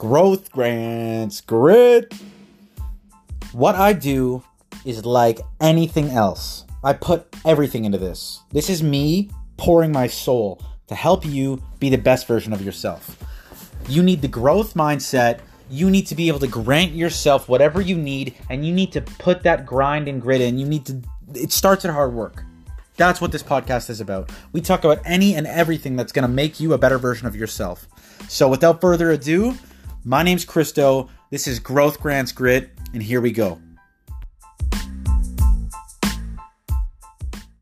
growth grants grit. What I do is like anything else. I put everything into this. This is me pouring my soul to help you be the best version of yourself. You need the growth mindset. You need to be able to grant yourself whatever you need, and you need to put that grind and grit in. You need to, it starts at hard work. That's what this podcast is about. We talk about any and everything that's going to make you a better version of yourself. So, without further ado, my name's Christo. This is Growth Grants Grit, and here we go.